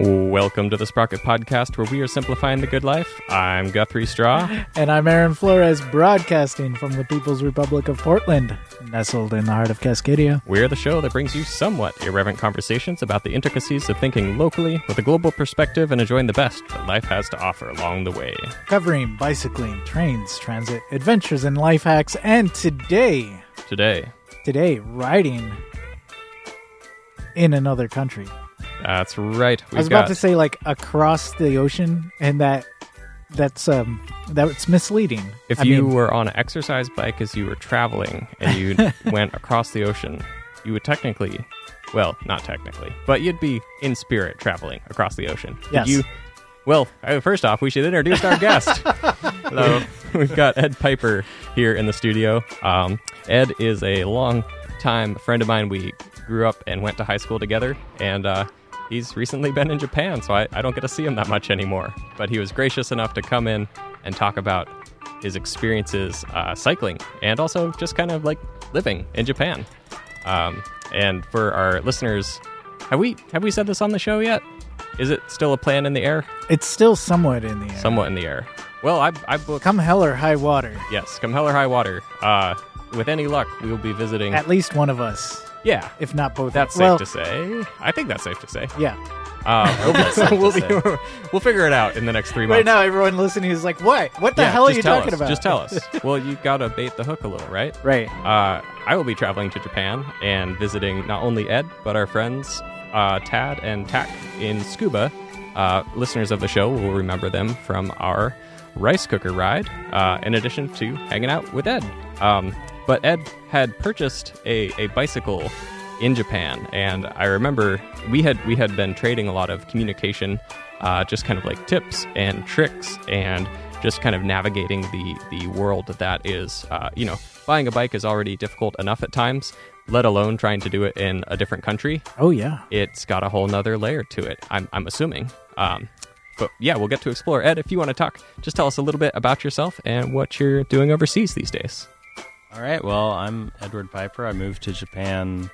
Welcome to the Sprocket Podcast, where we are simplifying the good life. I'm Guthrie Straw. And I'm Aaron Flores, broadcasting from the People's Republic of Portland, nestled in the heart of Cascadia. We're the show that brings you somewhat irreverent conversations about the intricacies of thinking locally with a global perspective and enjoying the best that life has to offer along the way. Covering bicycling, trains, transit, adventures, and life hacks. And today, Today, today, riding in another country. That's right. I was got, about to say like across the ocean, and that that's um that's misleading. if I you mean, were on an exercise bike as you were traveling and you went across the ocean, you would technically, well, not technically, but you'd be in spirit traveling across the ocean. Did Yes. You, well, uh, first off, we should introduce our guest. Hello. We've got Ed Piper here in the studio. Um, Ed is a long time friend of mine. We grew up and went to high school together, and uh, he's recently been in Japan, so I, I don't get to see him that much anymore. But he was gracious enough to come in and talk about his experiences uh, cycling and also just kind of like living in Japan. Um, and for our listeners, have we have we said this on the show yet? Is it still a plan in the air? it's still somewhat in the air. Somewhat in the air. Well, I I booked Come hell or high water, yes, come hell or high water. Uh, with any luck, we will be visiting. at least one of us, yeah, if not both. that's safe well, to say. I think that's safe to say. Yeah. Uh, we'll, That's safe to we'll, be, we'll figure it out in the next three months. Right now, everyone listening is like, "What? What the Yeah, hell are you talking us, about?" Just tell us. well, you gotta bait the hook a little, right? Right. Uh, I will be traveling to Japan and visiting not only Ed, but our friends uh, Tad and Tack in Tsukuba. Uh, listeners of the show will remember them from our rice cooker ride, uh, in addition to hanging out with Ed. Um, but Ed had purchased a, a bicycle in Japan, and I remember we had we had been trading a lot of communication, uh, just kind of like tips and tricks, and just kind of navigating the the world that is, uh, you know, buying a bike is already difficult enough at times, let alone trying to do it in a different country. Oh yeah. It's got a whole nother layer to it. I'm I'm assuming. Um, but yeah, we'll get to explore. Ed, if you want to talk, just tell us a little bit about yourself and what you're doing overseas these days. All right. Well, I'm Edward Piper. I moved to Japan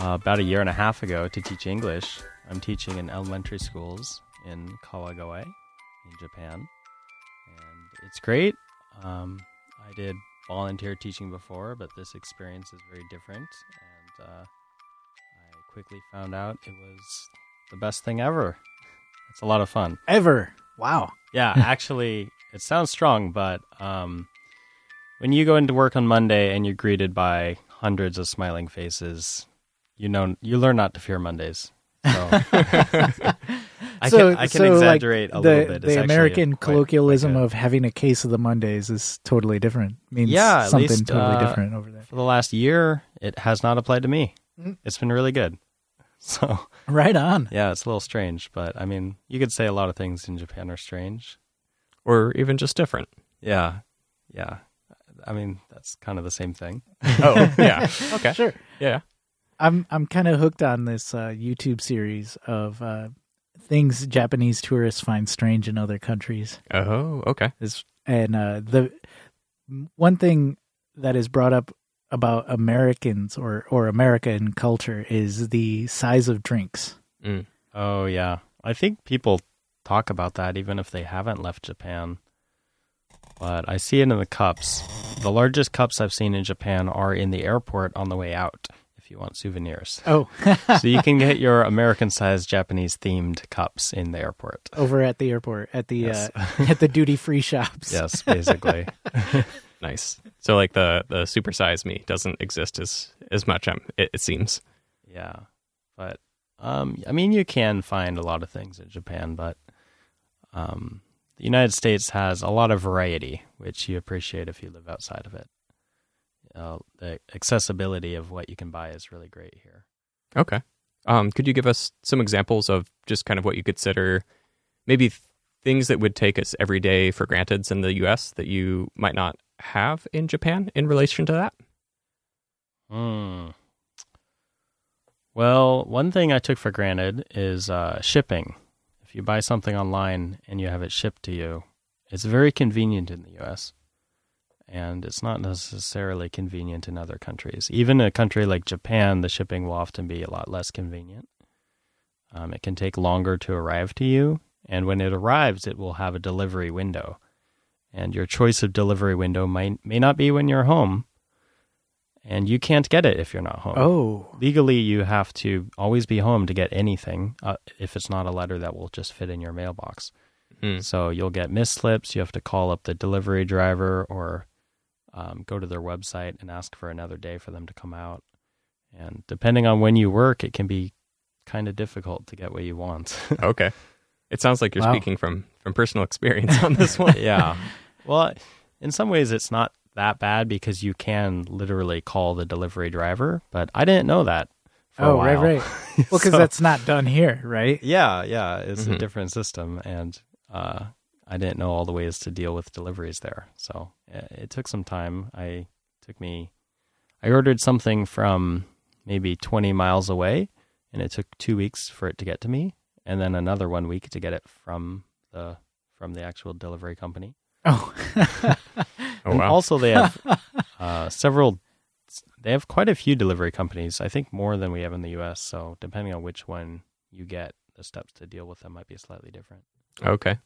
uh, about a year and a half ago to teach English. I'm teaching in elementary schools in Kawagoe in Japan, and it's great. Um, I did volunteer teaching before, but this experience is very different, and uh, I quickly found out it was the best thing ever. It's a lot of fun. Ever. Wow. Yeah, actually, it sounds strong, but um, when you go into work on Monday and you're greeted by hundreds of smiling faces, you know you learn not to fear Mondays. So I so, can I can so, like, exaggerate the, a little bit. It's The American colloquialism quite good. of having a case of the Mondays is totally different. Means Yeah, something least, totally uh, different over there. for the last year, it has not applied to me. Mm. It's been really good. So Right on. yeah, it's a little strange, but I mean, you could say a lot of things in Japan are strange. Or even just different. Yeah, yeah. I mean, that's kind of the same thing. Oh, yeah. Okay. Sure. Yeah. I'm I'm kind of hooked on this uh, YouTube series of uh, things Japanese tourists find strange in other countries. Oh, okay. Is and uh, the one thing that is brought up about Americans or or American culture is the size of drinks. Mm. Oh yeah, I think people talk about that even if they haven't left Japan. But I see it in the cups. The largest cups I've seen in Japan are in the airport on the way out. If you want souvenirs, Oh, so you can get your American-sized Japanese themed cups in the airport. over at the airport at the Yes. uh, at the duty free shops. yes, basically. Nice. So like the the supersize me doesn't exist as as much. Um, it, it seems. Yeah, but um, I mean, you can find a lot of things in Japan, but um, the United States has a lot of variety, which you appreciate if you live outside of it. Uh, the accessibility of what you can buy is really great here. Okay. Um, could you give us some examples of just kind of what you consider maybe th- things that would take us every day for granted in the U.S. that you might not have in Japan in relation to that? Hmm. Well, one thing I took for granted is uh, shipping. If you buy something online and you have it shipped to you, it's very convenient in the U.S. and it's not necessarily convenient in other countries. Even a country like Japan, the shipping will often be a lot less convenient. Um, it can take longer to arrive to you, and when it arrives, it will have a delivery window. And your choice of delivery window might may not be when you're home, and you can't get it if you're not home. Oh, Legally, you have to always be home to get anything uh, if it's not a letter that will just fit in your mailbox. Hmm. So you'll get missed slips. You have to call up the delivery driver or um, go to their website and ask for another day for them to come out. And depending on when you work, it can be kind of difficult to get what you want. Okay. It sounds like you're Wow. speaking from from personal experience on this one. yeah. Well, in some ways, it's not that bad because you can literally call the delivery driver, but I didn't know that. For oh, right, while. right. Well, because So- that's not done here, right? Yeah, yeah, it's Mhm. a different system, and uh, I didn't know all the ways to deal with deliveries there. So uh, it took some time. I took me, I ordered something from maybe 20 miles away, and it took two weeks for it to get to me, and then another one week to get it from the from the actual delivery company. Oh, Oh and wow. also, they have uh, several. They have quite a few delivery companies. I think more than we have in the U.S. So depending on which one you get, the steps to deal with them might be slightly different. Okay.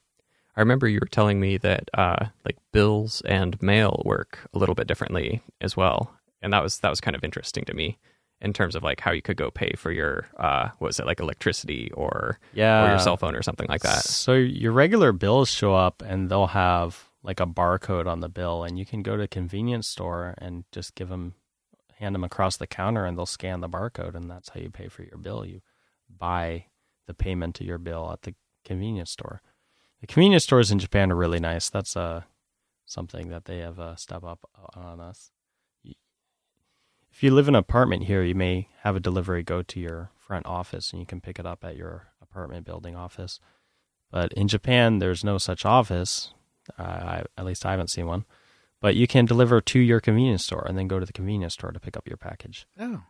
I remember you were telling me that uh, like bills and mail work a little bit differently as well, and that was that was kind of interesting to me in terms of like how you could go pay for your uh, what was it like electricity or Yeah, or your cell phone or something like that. So your regular bills show up, and they'll have like a barcode on the bill, and you can go to a convenience store and just give them, hand them across the counter, and they'll scan the barcode, and that's how you pay for your bill. You buy the payment to your bill at the convenience store. The convenience stores in Japan are really nice. That's uh, something that they have uh, step up on us. If you live in an apartment here, you may have a delivery go to your front office, and you can pick it up at your apartment building office. But in Japan, there's no such office. Uh, I, at least I haven't seen one. But you can deliver to your convenience store and then go to the convenience store to pick up your package. oh,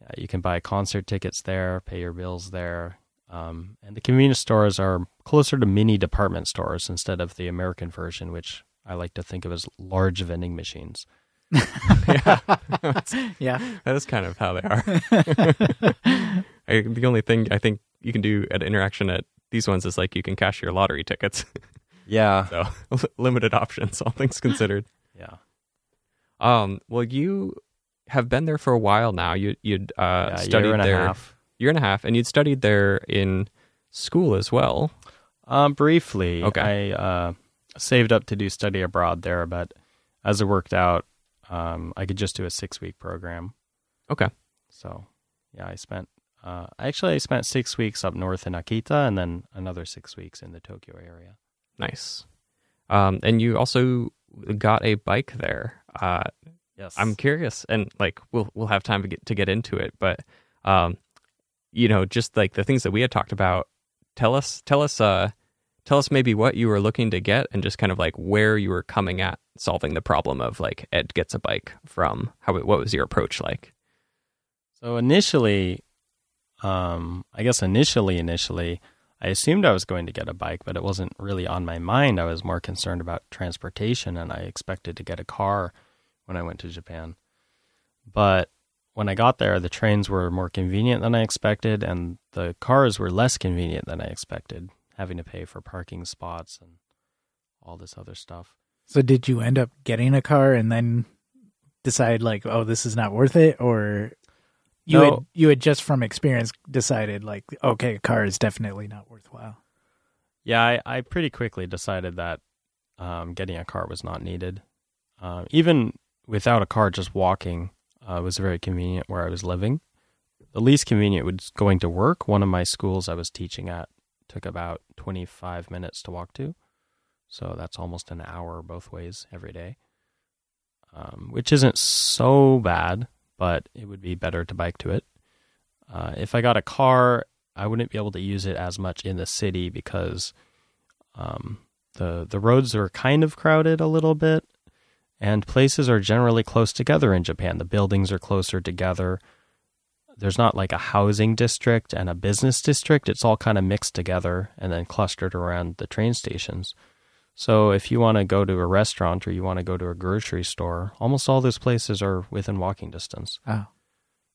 Yeah, you can buy concert tickets there, pay your bills there. Um, and the convenience stores are closer to mini department stores instead of the American version, which I like to think of as large vending machines. yeah, yeah. that is kind of how they are. I, the only thing I think you can do at interaction at these ones is like you can cash your lottery tickets. Yeah. so limited options, all things considered. Yeah. Um, well, you have been there for a while now. You you'd uh, yeah studied year and there a half. year and a half, and you'd studied there in school as well. Um, briefly, Okay. I uh, saved up to do study abroad there, but as it worked out, um, I could just do a six week program. Okay. So, yeah, I spent uh, actually I spent six weeks up north in Akita, and then another six weeks in the Tokyo area. Nice. Um, and you also got a bike there. Uh, Yes, I'm curious, and like we'll we'll have time to get to get into it, but um, you know, just like the things that we had talked about. Tell us, tell us, uh, tell us maybe what you were looking to get, and just kind of like where you were coming at solving the problem of like Ed gets a bike from. How what was your approach like? So initially, um, I guess initially, initially, I assumed I was going to get a bike, but it wasn't really on my mind. I was more concerned about transportation, and I expected to get a car when I went to Japan. But when I got there, the trains were more convenient than I expected, and the cars were less convenient than I expected, having to pay for parking spots and all this other stuff. So did you end up getting a car and then decide like, oh, this is not worth it, or you had you had just from experience decided like, okay, a car is definitely not worthwhile. Yeah, I, I pretty quickly decided that um, getting a car was not needed. Uh, even without a car, just walking uh, was very convenient where I was living. The least convenient was going to work. One of my schools I was teaching at took about 25 minutes to walk to. So that's almost an hour both ways every day, um, which isn't so bad, but it would be better to bike to it. Uh, if I got a car, I wouldn't be able to use it as much in the city because um, the the roads are kind of crowded a little bit, and places are generally close together in Japan. The buildings are closer together. There's not like a housing district and a business district. It's all kind of mixed together and then clustered around the train stations. So if you want to go to a restaurant or you want to go to a grocery store, almost all those places are within walking distance. Oh,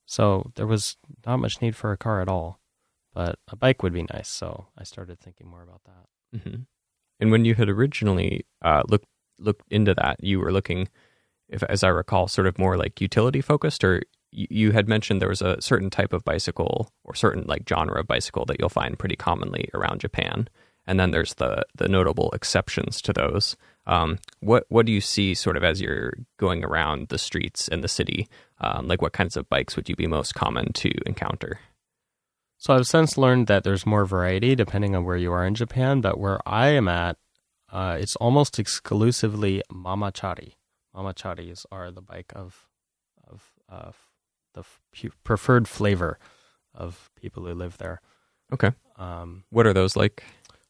So there was not much need for a car at all. but a bike would be nice. So I started thinking more about that. Mm-hmm. And when you had originally uh, looked looked into that, you were looking, if as I recall, sort of more like utility focused, or you, you had mentioned there was a certain type of bicycle or certain like genre of bicycle that you'll find pretty commonly around Japan, and then there's the the notable exceptions to those. Um, what what do you see sort of as you're going around the streets in the city? Um, like what kinds of bikes would you be most common to encounter? So I've since learned that there's more variety depending on where you are in Japan, but where I am at, uh, it's almost exclusively mamachari. Mamacharis are the bike of of uh, the f- preferred flavor of people who live there. Okay, Um, what are those like?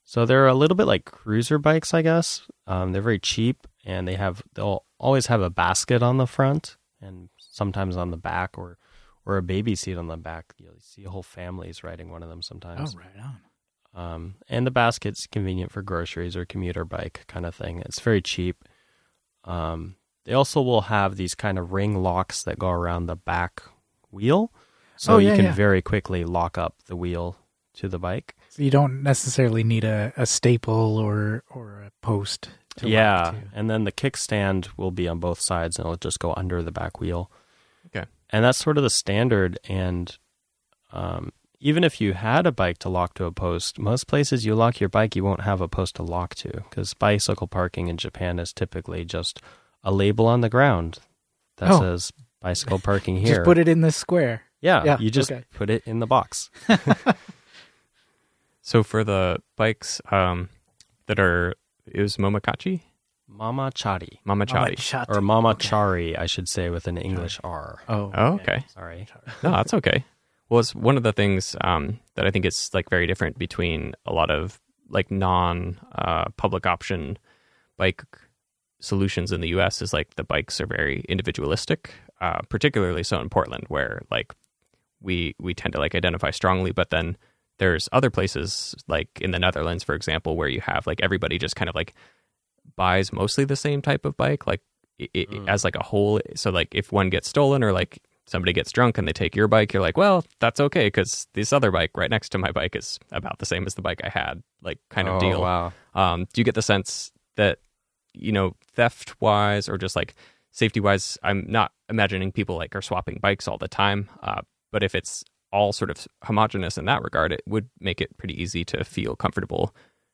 So they're a little bit like cruiser bikes, I guess. Um, they're very cheap, and they have they'll always have a basket on the front, and sometimes on the back, or or a baby seat on the back. You'll see whole families riding one of them sometimes. Oh, right on. Um, and the basket's convenient for groceries or commuter bike kind of thing. It's very cheap. Um, they also will have these kind of ring locks that go around the back wheel, so Oh, you can yeah. very quickly lock up the wheel to the bike. So you don't necessarily need a, a staple or or a post. To yeah, to. and then the kickstand will be on both sides, and it'll just go under the back wheel. Okay. and that's sort of the standard. And um, even if you had a bike to lock to a post, most places you lock your bike, you won't have a post to lock to because bicycle parking in Japan is typically just a label on the ground that Oh. says bicycle parking here. Just put it in the square. yeah, yeah, you just okay. put it in the box. So for the bikes um, that are, it was Momakachi, Mama Chari. Mamachari. Mamachati. Or Mama Chari, I should say, with an English R. Oh, Oh, okay. Sorry. No, that's okay. Well, it's one of the things um, that I think is like very different between a lot of like non uh, public option bike solutions in the U.S. is like the bikes are very individualistic, uh, particularly so in Portland, where like we we tend to like identify strongly, but then there's other places like in the Netherlands, for example, where you have like everybody just kind of like buys mostly the same type of bike, like i i Mm. as like a whole. So like if one gets stolen or like somebody gets drunk and they take your bike, you're like, well, that's okay because this other bike right next to my bike is about the same as the bike I had, like kind of oh, deal. Wow. Um, do you get the sense that, you know, theft wise or just like safety wise, I'm not imagining people like are swapping bikes all the time. Uh, but if it's all sort of homogenous in that regard, it would make it pretty easy to feel comfortable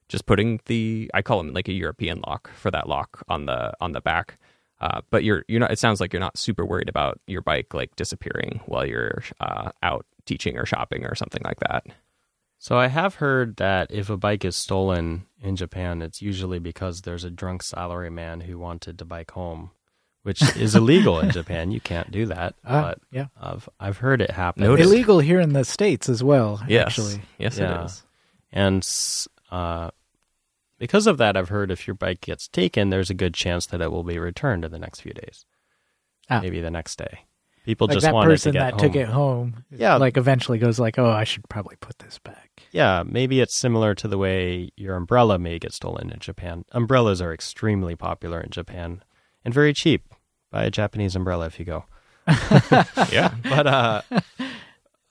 just putting the I call them like a European lock for that lock on the on the back. Uh, but you're you're not. It sounds like you're not super worried about your bike like disappearing while you're uh, out teaching or shopping or something like that. So I have heard that if a bike is stolen in Japan, it's usually because there's a drunk salaryman who wanted to bike home, which is illegal in Japan. You can't do that. Ah, but yeah. I've I've heard it happen. Noted. Illegal here in the states as well. Yes, Actually, yes, Yeah. it is. And uh, because of that, I've heard if your bike gets taken, there's a good chance that it will be returned in the next few days, Ah. maybe the next day. People like just that wanted person to get that home. took it home. Yeah. like eventually goes like, oh, I should probably put this back. Yeah, maybe it's similar to the way your umbrella may get stolen in Japan. Umbrellas are extremely popular in Japan and very cheap. Buy a Japanese umbrella if you go. Yeah, But uh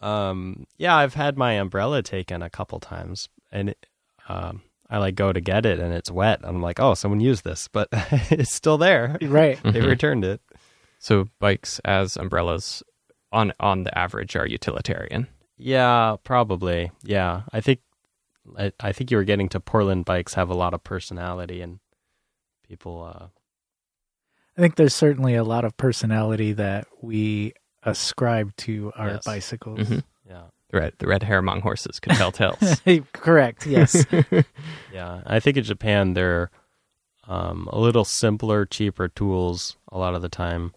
um yeah, I've had my umbrella taken a couple times and it, um I like go to get it and it's wet. I'm like, "Oh, someone used this." But it's still there. Right. They Mhm. returned it. So bikes as umbrellas on on the average are utilitarian. Yeah, probably. Yeah. I think I, I think you were getting to Portland bikes have a lot of personality and people uh I think there's certainly a lot of personality that we ascribe to our Yes. bicycles. Mhm. yeah. The red the red hair among horses can tell tales. Correct. Yes. Yeah, I think in Japan they're um, a little simpler, cheaper tools a lot of the time.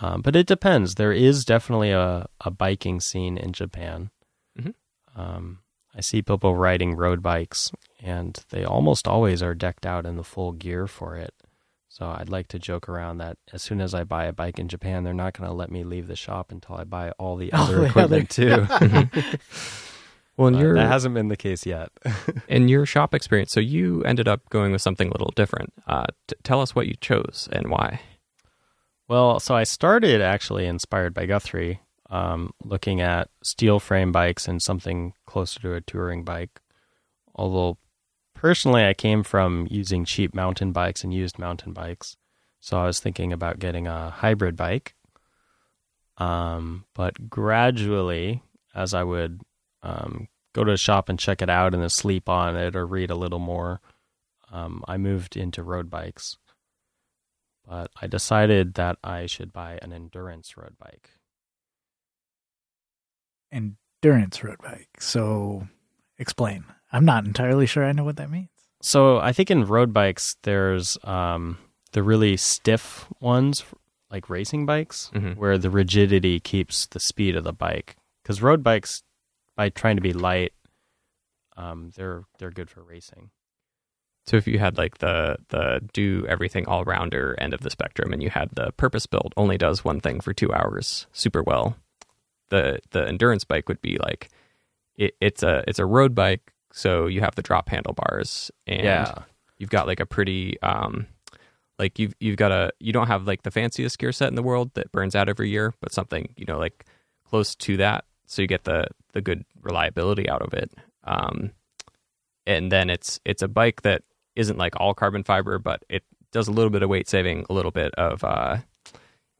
Um, but it depends. There is definitely a, a biking scene in Japan. Mhm. Um, I see people riding road bikes, and they almost always are decked out in the full gear for it. So I'd like to joke around that as soon as I buy a bike in Japan, they're not going to let me leave the shop until I buy all the All other the equipment too. well, your that hasn't been the case yet. in your shop experience, so you ended up going with something a little different. Uh, t- tell us what you chose and why. Well, so I started actually inspired by Guthrie. um, looking at steel frame bikes and something closer to a touring bike. Although personally, I came from using cheap mountain bikes and used mountain bikes, so I was thinking about getting a hybrid bike. Um, but gradually, as I would um, go to a shop and check it out and then sleep on it or read a little more, um, I moved into road bikes. But I decided that I should buy an endurance road bike. Endurance road bike. So explain. I'm not entirely sure I know what that means. So I think in road bikes, there's um, the really stiff ones, like racing bikes, Mhm. where the rigidity keeps the speed of the bike. Because road bikes, by trying to be light, um, they're they're good for racing. So if you had like the the do everything all rounder end of the spectrum, and you had the purpose built only does one thing for two hours super well, the the endurance bike would be like it, it's a it's a road bike, so you have the drop handlebars and yeah, you've got like a pretty um like you've you've got a you don't have like the fanciest gear set in the world that burns out every year, but something you know like close to that, so you get the the good reliability out of it. Um, and then it's it's a bike that isn't like all carbon fiber, but it does a little bit of weight saving, a little bit of uh,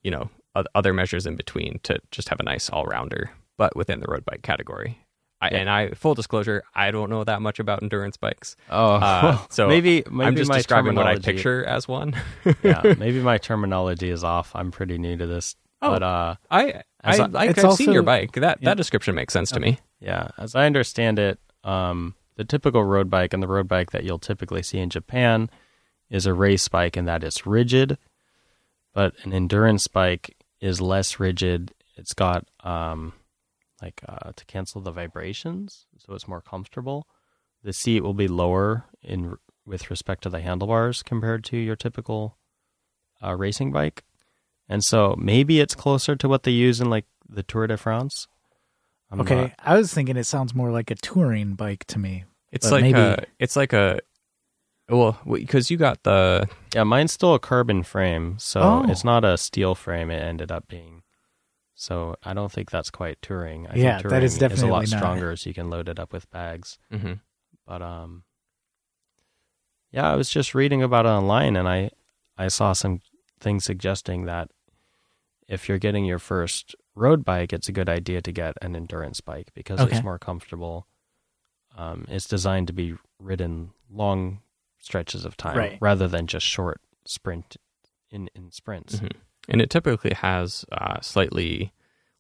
you know other measures in between to just have a nice all rounder, but within the road bike category. I, Yeah. And I full disclosure, I don't know that much about endurance bikes. Oh, Uh, so maybe maybe I'm just my describing what I picture as one. yeah, maybe my terminology is off. I'm pretty new to this, Oh. but uh, I I As I like, I've seen your bike. That Yeah. that description makes sense to me. Yeah, as I understand it, um, the typical road bike and the road bike that you'll typically see in Japan is a race bike, and that is rigid. But an endurance bike is less rigid. It's got um, like uh, to cancel the vibrations, so it's more comfortable. The seat will be lower in with respect to the handlebars compared to your typical uh, racing bike, and so maybe it's closer to what they use in like the Tour de France. I'm okay. not- I was thinking it sounds more like a touring bike to me. It's like maybe- a it's like a well because you got the Yeah, mine's still a carbon frame, so Oh. it's not a steel frame. It ended up being, so I don't think that's quite touring. I Yeah, think that is touring a lot definitely not. stronger, so you can load it up with bags. hmm But um, yeah, I was just reading about it online, and I I saw some things suggesting that if you're getting your first road bike, it's a good idea to get an endurance bike because Okay. it's more comfortable. Um, it's designed to be ridden long stretches of time Right. rather than just short sprint in in sprints. hmm and it typically has uh, slightly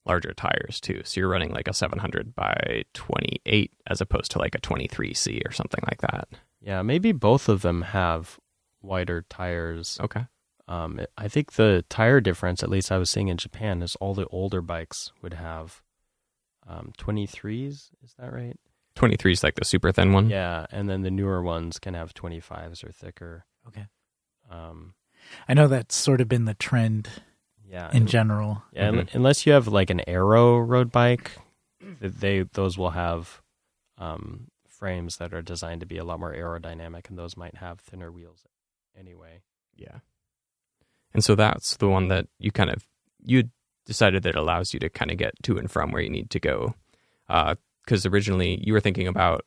larger tires too. So you're running like a 700 by 28 as opposed to like a 23C or something like that. Yeah, maybe both of them have wider tires. Okay. Um, it- I think the tire difference, at least I was seeing in Japan, is all the older bikes would have um, 23s. Is that right? 23 is like the super thin one. Yeah, and then the newer ones can have 25s or thicker. Okay. Um, I know that's sort of been the trend yeah, in and- general. yeah, un- unless you have like an aero road bike, they those will have um, frames that are designed to be a lot more aerodynamic, and those might have thinner wheels anyway. Yeah. And so that's the one that you kind of you decided that allows you to kind of get to and from where you need to go. Because originally you were thinking about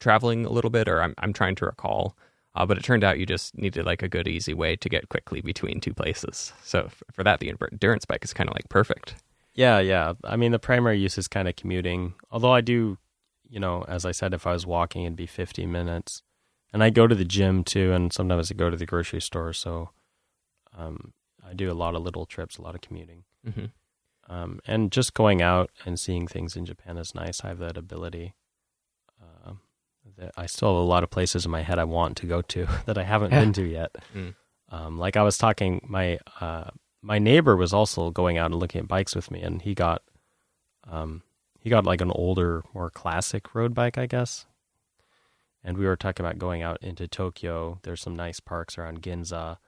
traveling a little bit, or I'm I'm trying to recall, uh, but it turned out you just needed like a good easy way to get quickly between two places. So f- for that, the endurance bike is kind of like perfect. Yeah, yeah. I mean, the primary use is kind of commuting. Although I do, you know, as I said, if I was walking, it'd be 50 minutes. And I go to the gym too, and sometimes I go to the grocery store. So um, I do a lot of little trips, a lot of commuting. Mm-hmm. Um, and just going out and seeing things in Japan is nice. I have that ability. That I still have a lot of places in my head I want to go to that I haven't Yeah. been to yet. Mm. Um, like I was talking, my uh, my neighbor was also going out and looking at bikes with me, and he got um, he got like an older, more classic road bike, I guess. And we were talking about going out into Tokyo. There's some nice parks around Ginza,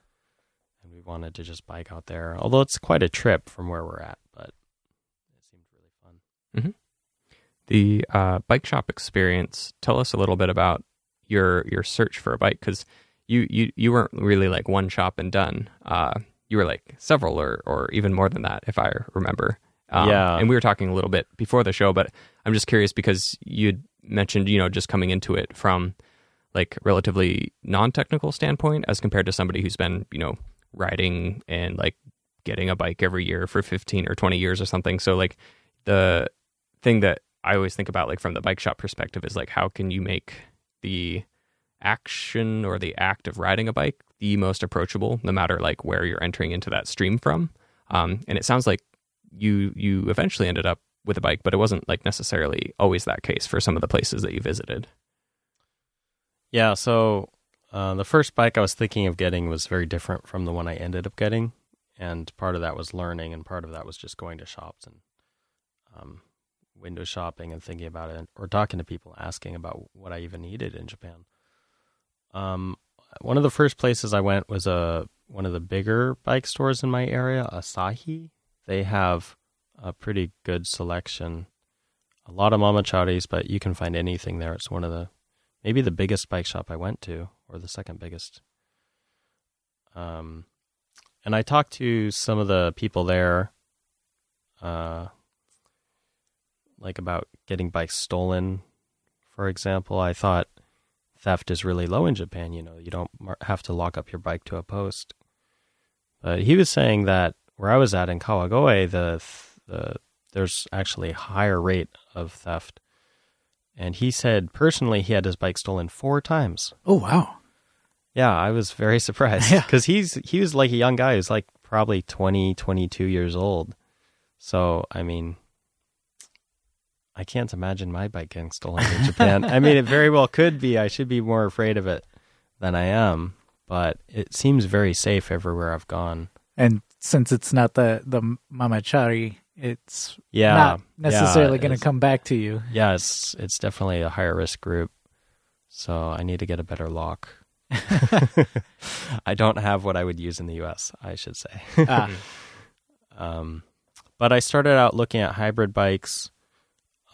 and we wanted to just bike out there. Although it's quite a trip from where we're at, but it seemed really fun. The uh, bike shop experience. Tell us a little bit about your your search for a bike because you, you you weren't really like one shop and done. Uh, you were like several or or even more than that, if I remember. Um, Yeah. And we were talking a little bit before the show, but I'm just curious because you mentioned, you know, just coming into it from like relatively non-technical standpoint as compared to somebody who's been, you know, riding and like getting a bike every year for 15 or 20 years or something. So like the thing that I always think about like from the bike shop perspective is like how can you make the action or the act of riding a bike the most approachable no matter like where you're entering into that stream from. Um, and it sounds like you you eventually ended up with a bike, but it wasn't like necessarily always that case for some of the places that you visited. Yeah, so uh, the first bike I was thinking of getting was very different from the one I ended up getting, and part of that was learning, and part of that was just going to shops and um, window shopping and thinking about it, or talking to people, asking about what I even needed in Japan. Um, one of the first places I went was a one of the bigger bike stores in my area, Asahi. They have a pretty good selection, a lot of mamacharis, but you can find anything there. It's one of the maybe the biggest bike shop I went to, or the second biggest. Um, and I talked to some of the people there, uh, like about getting bikes stolen. For example, I thought theft is really low in Japan. You know, you don't have to lock up your bike to a post. But he was saying that where I was at in Kawagoe, the the there's actually a higher rate of theft. And he said personally he had his bike stolen four times. Oh wow. Yeah, I was very surprised Yeah. because he's he was like a young guy. Was like probably 20, 22 years old. So I mean, I can't imagine my bike getting stolen in Japan. I mean, it very well could be. I should be more afraid of it than I am, but it seems very safe everywhere I've gone. And since it's not the the mamachari, it's Yeah, not necessarily yeah, going to come back to you. Yeah, it's it's definitely a higher risk group. So I need to get a better lock. I don't have what I would use in the US, I should say. Ah, Um, but I started out looking at hybrid bikes.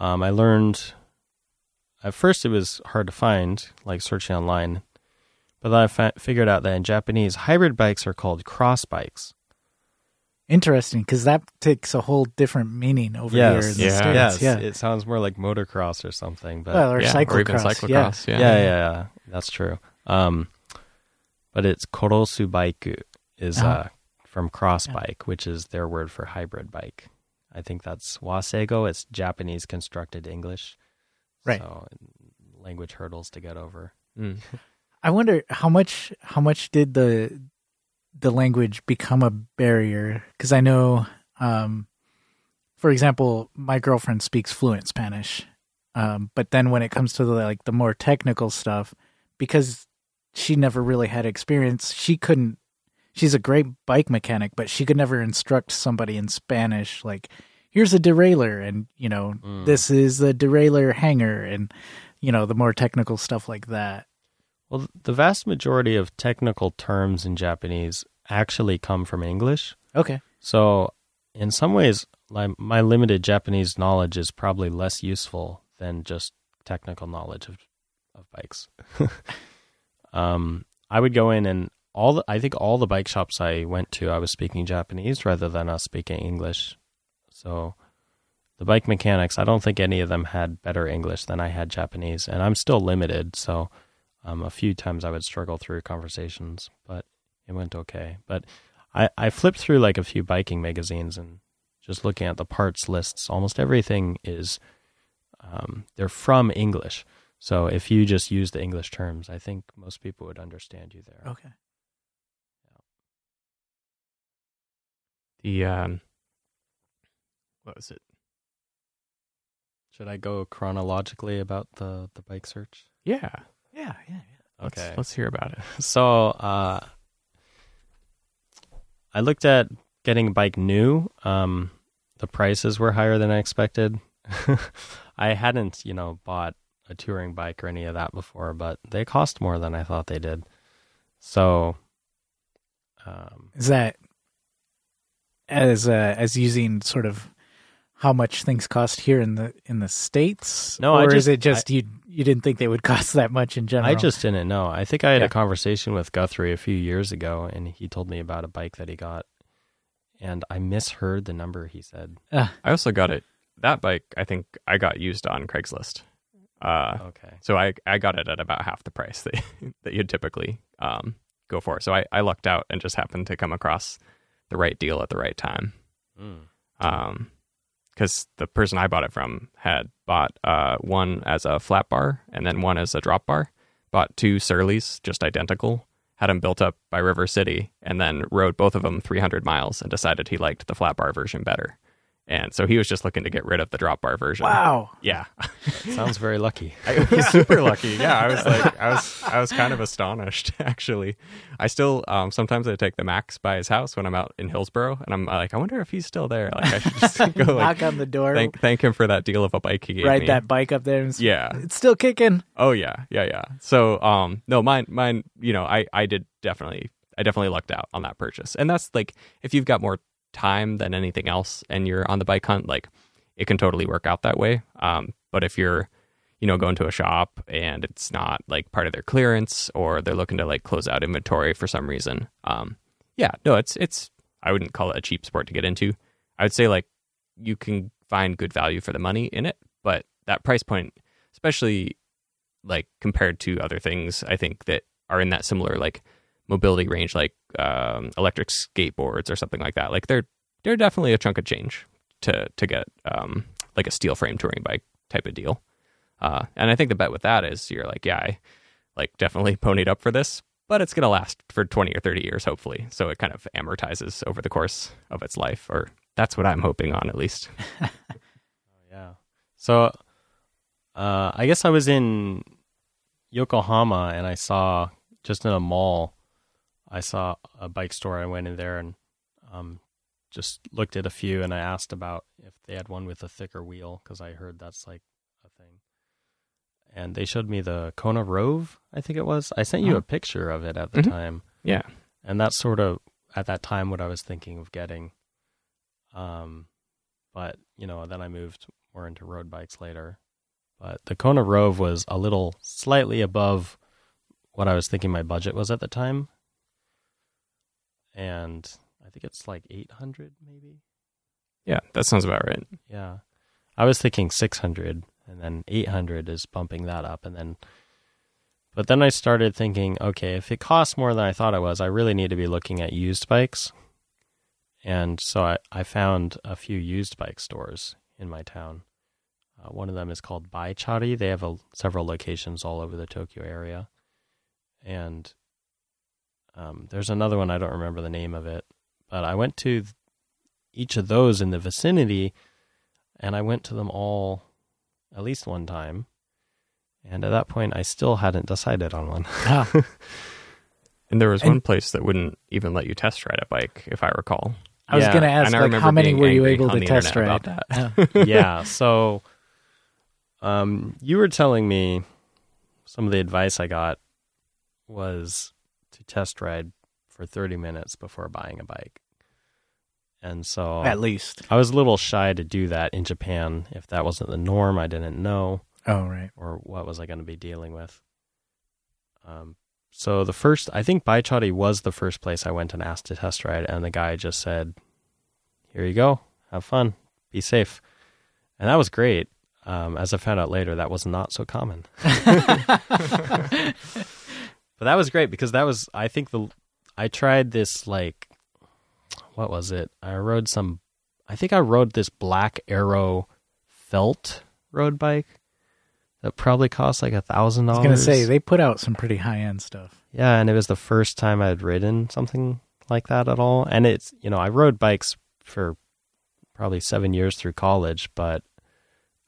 Um, I learned at first it was hard to find, like searching online. But then I fa- figured out that in Japanese, hybrid bikes are called cross bikes. interesting, because that takes a whole different meaning over here in the yeah. states. yes, yeah, it sounds more like motocross or something. But well, or yeah, cyclocross. or even Yeah. cyclocross. yeah, Yeah. yeah, yeah, that's true. Um, but it's korosu baiku is Uh-huh. uh, from cross Yeah. bike, which is their word for hybrid bike. I think that's wasego. It's Japanese constructed English, Right. So language hurdles to get over. Mm. I wonder how much how much did the the language become a barrier? Because I know, um, for example, my girlfriend speaks fluent Spanish, um, but then when it comes to the, like the more technical stuff, because she never really had experience, she couldn't. She's a great bike mechanic, but she could never instruct somebody in Spanish like. Here's a derailleur, and you know Mm. this is the derailleur hanger, and you know the more technical stuff like that. Well, the vast majority of technical terms in Japanese actually come from English. Okay, So, in some ways, my, my limited Japanese knowledge is probably less useful than just technical knowledge of, of bikes. um, I would go in and all the, I think all the bike shops I went to, I was speaking Japanese rather than us speaking English. So, the bike mechanics, I don't think any of them had better English than I had Japanese, and I'm still limited. So, um, a few times I would struggle through conversations, but it went okay. But I, I flipped through like a few biking magazines and just looking at the parts lists, almost everything is um, they're from English. So if you just use the English terms, I think most people would understand you there. okay. The um, what was it? Should I go chronologically about the the bike search? Yeah. Yeah, yeah, yeah. Let's, Okay. Let's hear about it. So uh, I looked at getting a bike new. Um, the prices were higher than I expected. I hadn't, you know, bought a touring bike or any of that before, but they cost more than I thought they did. So, um, Is that as uh, as using sort of how much things cost here in the in the states? No, or I is just- it just you you didn't think they would cost that much in general? I just didn't know. I think I had Yeah. a conversation with Guthrie a few years ago, and he told me about a bike that he got, and I misheard the number he said. Uh, I also got it. That bike, I think I got used on Craigslist. Uh, Okay. so I, I got it at about half the price that, that you'd typically um, go for. So I, I lucked out and just happened to come across the right deal at the right time. Mm. Um, because the person I bought it from had bought uh, one as a flat bar and then one as a drop bar. Bought two Surlys, just identical. Had them built up by River City, and then rode both of them 300 miles and decided he liked the flat bar version better. And so he was just looking to get rid of the drop bar version. wow. Yeah, Sounds very lucky. I was super lucky. Yeah, I was like, I was, I was kind of astonished actually. I still, um, sometimes I take the Max by his house when I'm out in Hillsboro, and I'm like, I wonder if he's still there. Like, I should just go like, Knock on the door. thank, thank him for that deal of a bike he gave ride me. that bike up there. And s- Yeah. It's still kicking. Oh yeah, yeah, yeah. So, um, no, mine, mine, you know, I, I did definitely, I definitely lucked out on that purchase, and that's like if you've got more time than anything else, and you're on the bike hunt, like it can totally work out that way. Um, but if you're, you know, going to a shop and it's not like part of their clearance, or they're looking to like close out inventory for some reason, um, yeah, no, it's it's. I wouldn't call it a cheap sport to get into. I would say like you can find good value for the money in it, but that price point, especially like compared to other things I think that are in that similar like mobility range like um, electric skateboards or something like that. Like they're they're definitely a chunk of change to to get um, like a steel frame touring bike type of deal. Uh, and I think the bet with that is you're like yeah I like definitely ponied up for this but it's gonna last for 20 or 30 years hopefully. So it kind of amortizes over the course of its life or that's what I'm hoping on at least. Yeah. So, uh, I guess I was in Yokohama and I saw just in a mall, I saw a bike store. I went in there and um, just looked at a few and I asked about if they had one with a thicker wheel because I heard that's like a thing. And they showed me the Kona Rove, I think it was. I sent you Oh. a picture of it at the Mhm. time. yeah and that's sort of at that time what I was thinking of getting. Um, but you know, then I moved more into road bikes later. But the Kona Rove was a little slightly above what I was thinking my budget was at the time, and I think it's like eight hundred maybe. yeah that sounds about right Yeah, I was thinking six hundred, and then eight hundred is bumping that up, and then. But then I started thinking, okay, if it costs more than I thought it was, I really need to be looking at used bikes. And so I, I found a few used bike stores in my town. Uh, one of them is called Baichari. They have a, several locations all over the Tokyo area. And um, there's another one, I don't remember the name of it. But I went to th- each of those in the vicinity, and I went to them all at least one time. And at that point, I still hadn't decided on one. Ah, and there was And- one place that wouldn't even let you test ride a bike if I recall I was Yeah, going to ask, like, how many were you able to test ride? about Yeah. yeah. So, um, you were telling me some of the advice I got was test ride for 30 minutes before buying a bike. And so At least. I was a little shy to do that in Japan. If that wasn't the norm, I didn't know, Oh, right. or what was I going to be dealing with. Um, so the first, I think Baichari was the first place I went and asked to test ride, and the guy just said, "Here you go, have fun, be safe," and that was great. Um, as I found out later, that was not so common. But that was great because that was I think the I tried this like what was it? I rode some I think I rode this black aero felt road bike that probably cost like a thousand dollars. I was to say, they put out some pretty high end stuff. Yeah, and it was the first time I'd ridden something like that at all. And it's you know, I rode bikes for probably seven years through college, but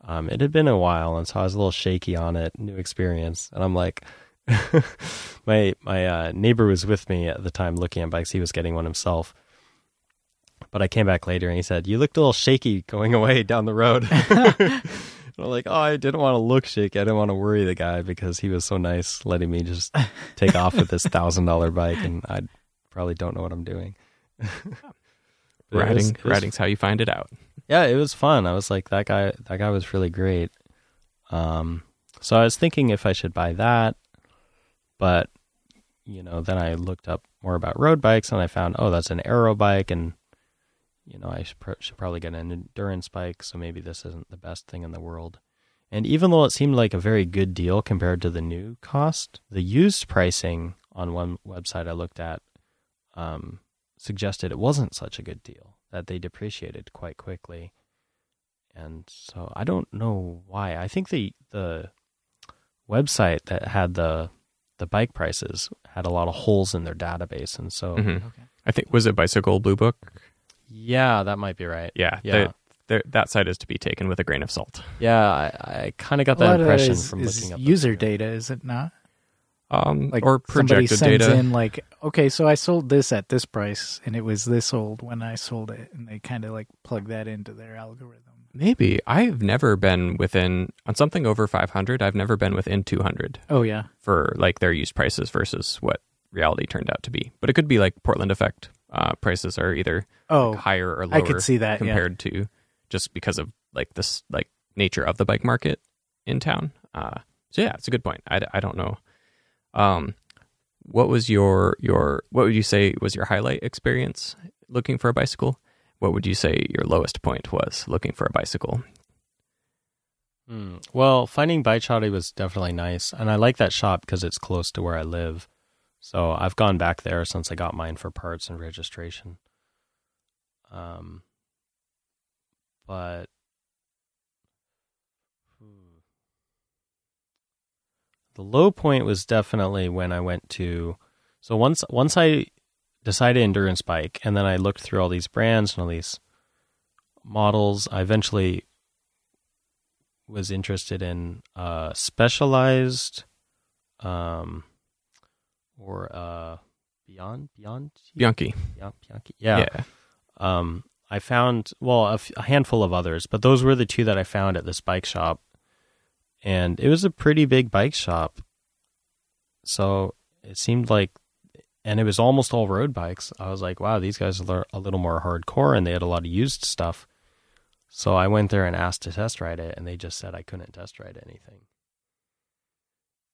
um, it had been a while, and so I was a little shaky on it, new experience, and I'm like, my my uh, neighbor was with me at the time looking at bikes. He was getting one himself, but I came back later and he said, "You looked a little shaky going away down the road." I'm like, oh, I didn't want to look shaky. I didn't want to worry the guy because he was so nice, letting me just take off with this thousand dollar bike, and I probably don't know what I'm doing. But it was- riding was riding's how you find it out yeah, it was fun. I was like, that guy, that guy was really great. Um, so I was thinking if I should buy that, but you know, then I looked up more about road bikes and I found, oh, that's an aero bike, and you know, I should, pr- should probably get an endurance bike, so maybe this isn't the best thing in the world. And even though it seemed like a very good deal compared to the new cost, the used pricing on one website I looked at um, suggested it wasn't such a good deal, that they depreciated quite quickly. And so I don't know why. I think the the website that had the the bike prices had a lot of holes in their database, and so Mhm. Okay. I think was it Bicycle Blue Book? yeah, that might be right. Yeah, Yeah. they- they're- that side is to be taken with a grain of salt. Yeah, I, I kind of got that impression is, from is looking up the user video. data, is it not? Um, Like or somebody projected sends data. in like, okay, so I sold this at this price, and it was this old when I sold it, and they kind of like plug that into their algorithm. Maybe I've never been within on something over 500. I've never been within 200 Oh yeah, for like their used prices versus what reality turned out to be. But it could be like Portland effect. Uh, prices are either oh higher or lower I could see that. Yeah. compared to just because of like this like nature of the bike market in town. Uh, so yeah, it's a good point. I, I don't know. Um, what was your your what would you say was your highlight experience looking for a bicycle? What would you say your lowest point was looking for a bicycle? Hmm. Well, finding Bike was definitely nice, and I like that shop because it's close to where I live. So I've gone back there since I got mine for parts and registration. Um, but the low point was definitely when I went to. So once once I decided endurance bike, and then I looked through all these brands and all these models, I eventually was interested in uh, specialized um, or uh, beyond beyond Bianchi. Beyond- Bianchi. Yeah. yeah. Um, I found well a, f- a handful of others, but those were the two that I found at this bike shop, and it was a pretty big bike shop. So it seemed like, and it was almost all road bikes. I was like, wow, these guys are a little more hardcore, and they had a lot of used stuff. So I went there and asked to test ride it, and they just said I couldn't test ride anything.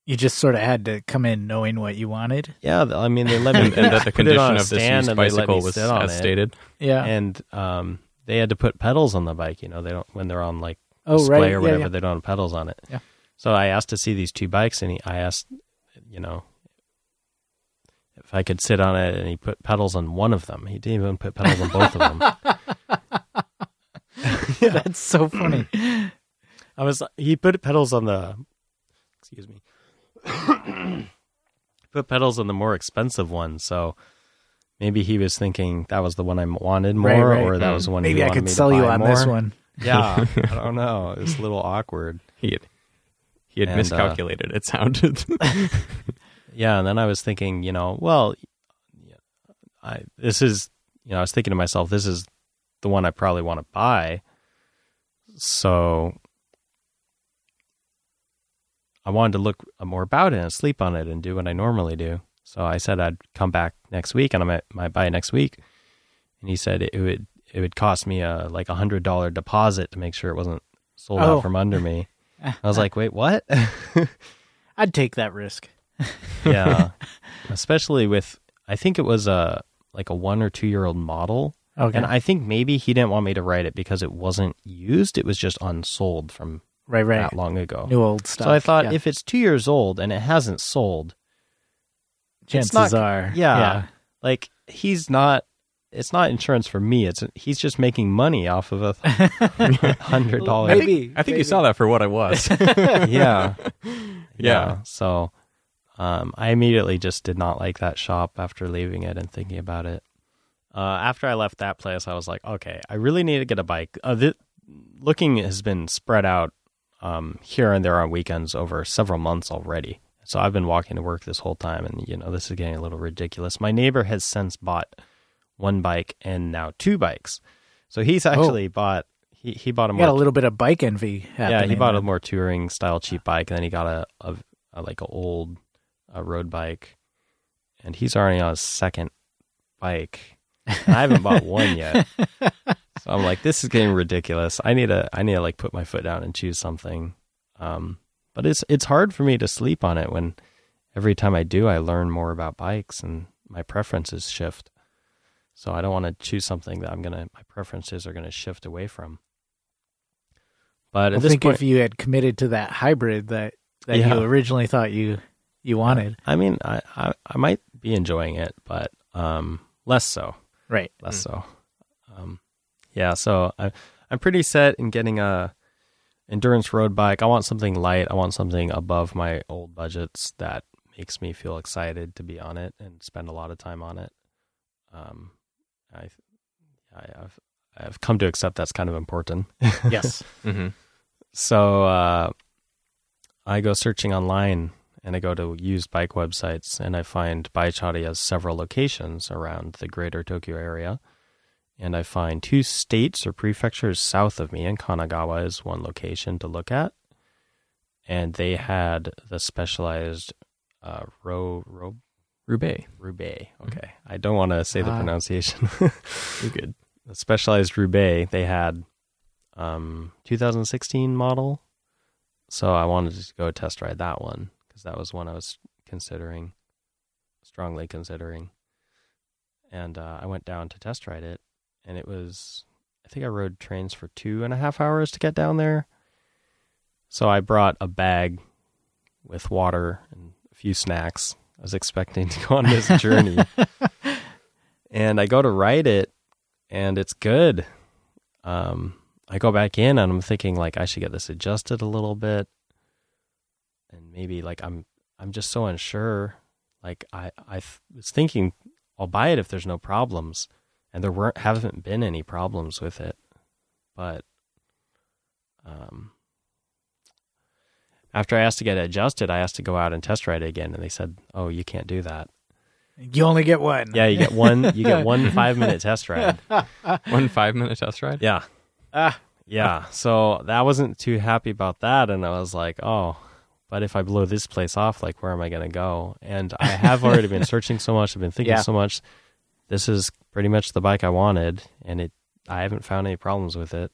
You just sort of had to come in knowing what you wanted. Yeah, I mean they let me And, and that the put it on condition a of this used and they let bicycle was sit on as it. stated. Yeah. and um, they had to put pedals on the bike. You know, they don't when they're on like oh display right. or whatever. Yeah, yeah. They don't have pedals on it. Yeah. So I asked to see these two bikes, and he, I asked, you know, if I could sit on it, and he put pedals on one of them. He didn't even put pedals on both of them. yeah. That's so funny. I was he put pedals on the excuse me. put pedals on the more expensive one, so maybe he was thinking that was the one I wanted more, Right, right. or that Mm. was the one Maybe he I could me sell you on more. this one. Yeah, I don't know. It was a little awkward. He had he had And, uh, miscalculated. it sounded. Yeah, and then I was thinking, you know, well, I this is, you know, I was thinking to myself, this is the one I probably want to buy. So I wanted to look more about it and sleep on it and do what I normally do. So I said I'd come back next week and I might, might buy it next week. And he said it would it would cost me a like a hundred dollar deposit to make sure it wasn't sold Oh. out from under me. I was like, wait, what? I'd take that risk. yeah especially with i think it was a like a one or two year old model Okay. and i think maybe he didn't want me to write it because it wasn't used it was just unsold from right, right. that long ago New old stuff. so i thought yeah. if it's two years old and it hasn't sold chances not- are, yeah. like he's not it's not insurance for me it's he's just making money off of a hundred dollar Maybe. I think maybe. you saw that for what I was. yeah Yeah. So um, I immediately just did not like that shop after leaving it and thinking about it. Uh, after I left that place, I was like, okay, I really need to get a bike. Uh, th- looking has been spread out um, here and there on weekends over several months already. So I've been walking to work this whole time, and you know this is getting a little ridiculous. My neighbor has since bought one bike and now two bikes. So he's actually bought he he bought a You more got a little bit of bike envy. yeah, he bought a more touring style cheap bike, and then he got a, a, a like an old uh road bike, and he's already on his second bike. I haven't bought one yet, so I'm like, this is getting ridiculous. I need to I need to like put my foot down and choose something. Um, but it's it's hard for me to sleep on it when every time I do, I learn more about bikes and my preferences shift. So I don't want to choose something that I'm gonna my preferences are gonna shift away from. But I think point, if you had committed to that hybrid that that Yeah. you originally thought you you wanted, I mean, I, I I might be enjoying it, but um, less so. right? less Mm. so. Um, yeah, so I, I'm pretty set in getting a endurance road bike. I want something light. I want something above my old budgets that makes me feel excited to be on it and spend a lot of time on it. Um, I, I I've I've come to accept that's kind of important. Yes. Mm-hmm. So uh, I go searching online and I go to used bike websites and I find Baichari has several locations around the greater Tokyo area. And I find two states or prefectures south of me, and Kanagawa is one location to look at. And they had the specialized uh, ro, ro, Roubaix. Roubaix. Okay. I don't want to say the Ah. pronunciation. You're good. the specialized Roubaix, they had um 2016 model. So I wanted to go test ride that one because that was one I was considering, strongly considering. And uh, I went down to test ride it, and it was, I think I rode trains for two and a half hours to get down there. So I brought a bag with water and a few snacks. I was expecting to go on this journey. and I go to ride it, and it's good. Um, I go back in and I'm thinking like I should get this adjusted a little bit, and maybe like I'm I'm just so unsure. Like I I th- was thinking I'll buy it if there's no problems, and there weren't haven't been any problems with it, but um. After I asked to get it adjusted, I asked to go out and test ride it again, and they said, "Oh, you can't do that." You only get one. Yeah, you get one. You get one five minute test ride. One five minute test ride. Yeah, Ah, yeah. So that wasn't too happy about that, and I was like, oh, but if I blow this place off, like, where am I going to go? And I have already been searching so much. I've been thinking Yeah. so much. This is pretty much the bike I wanted, and it. I haven't found any problems with it.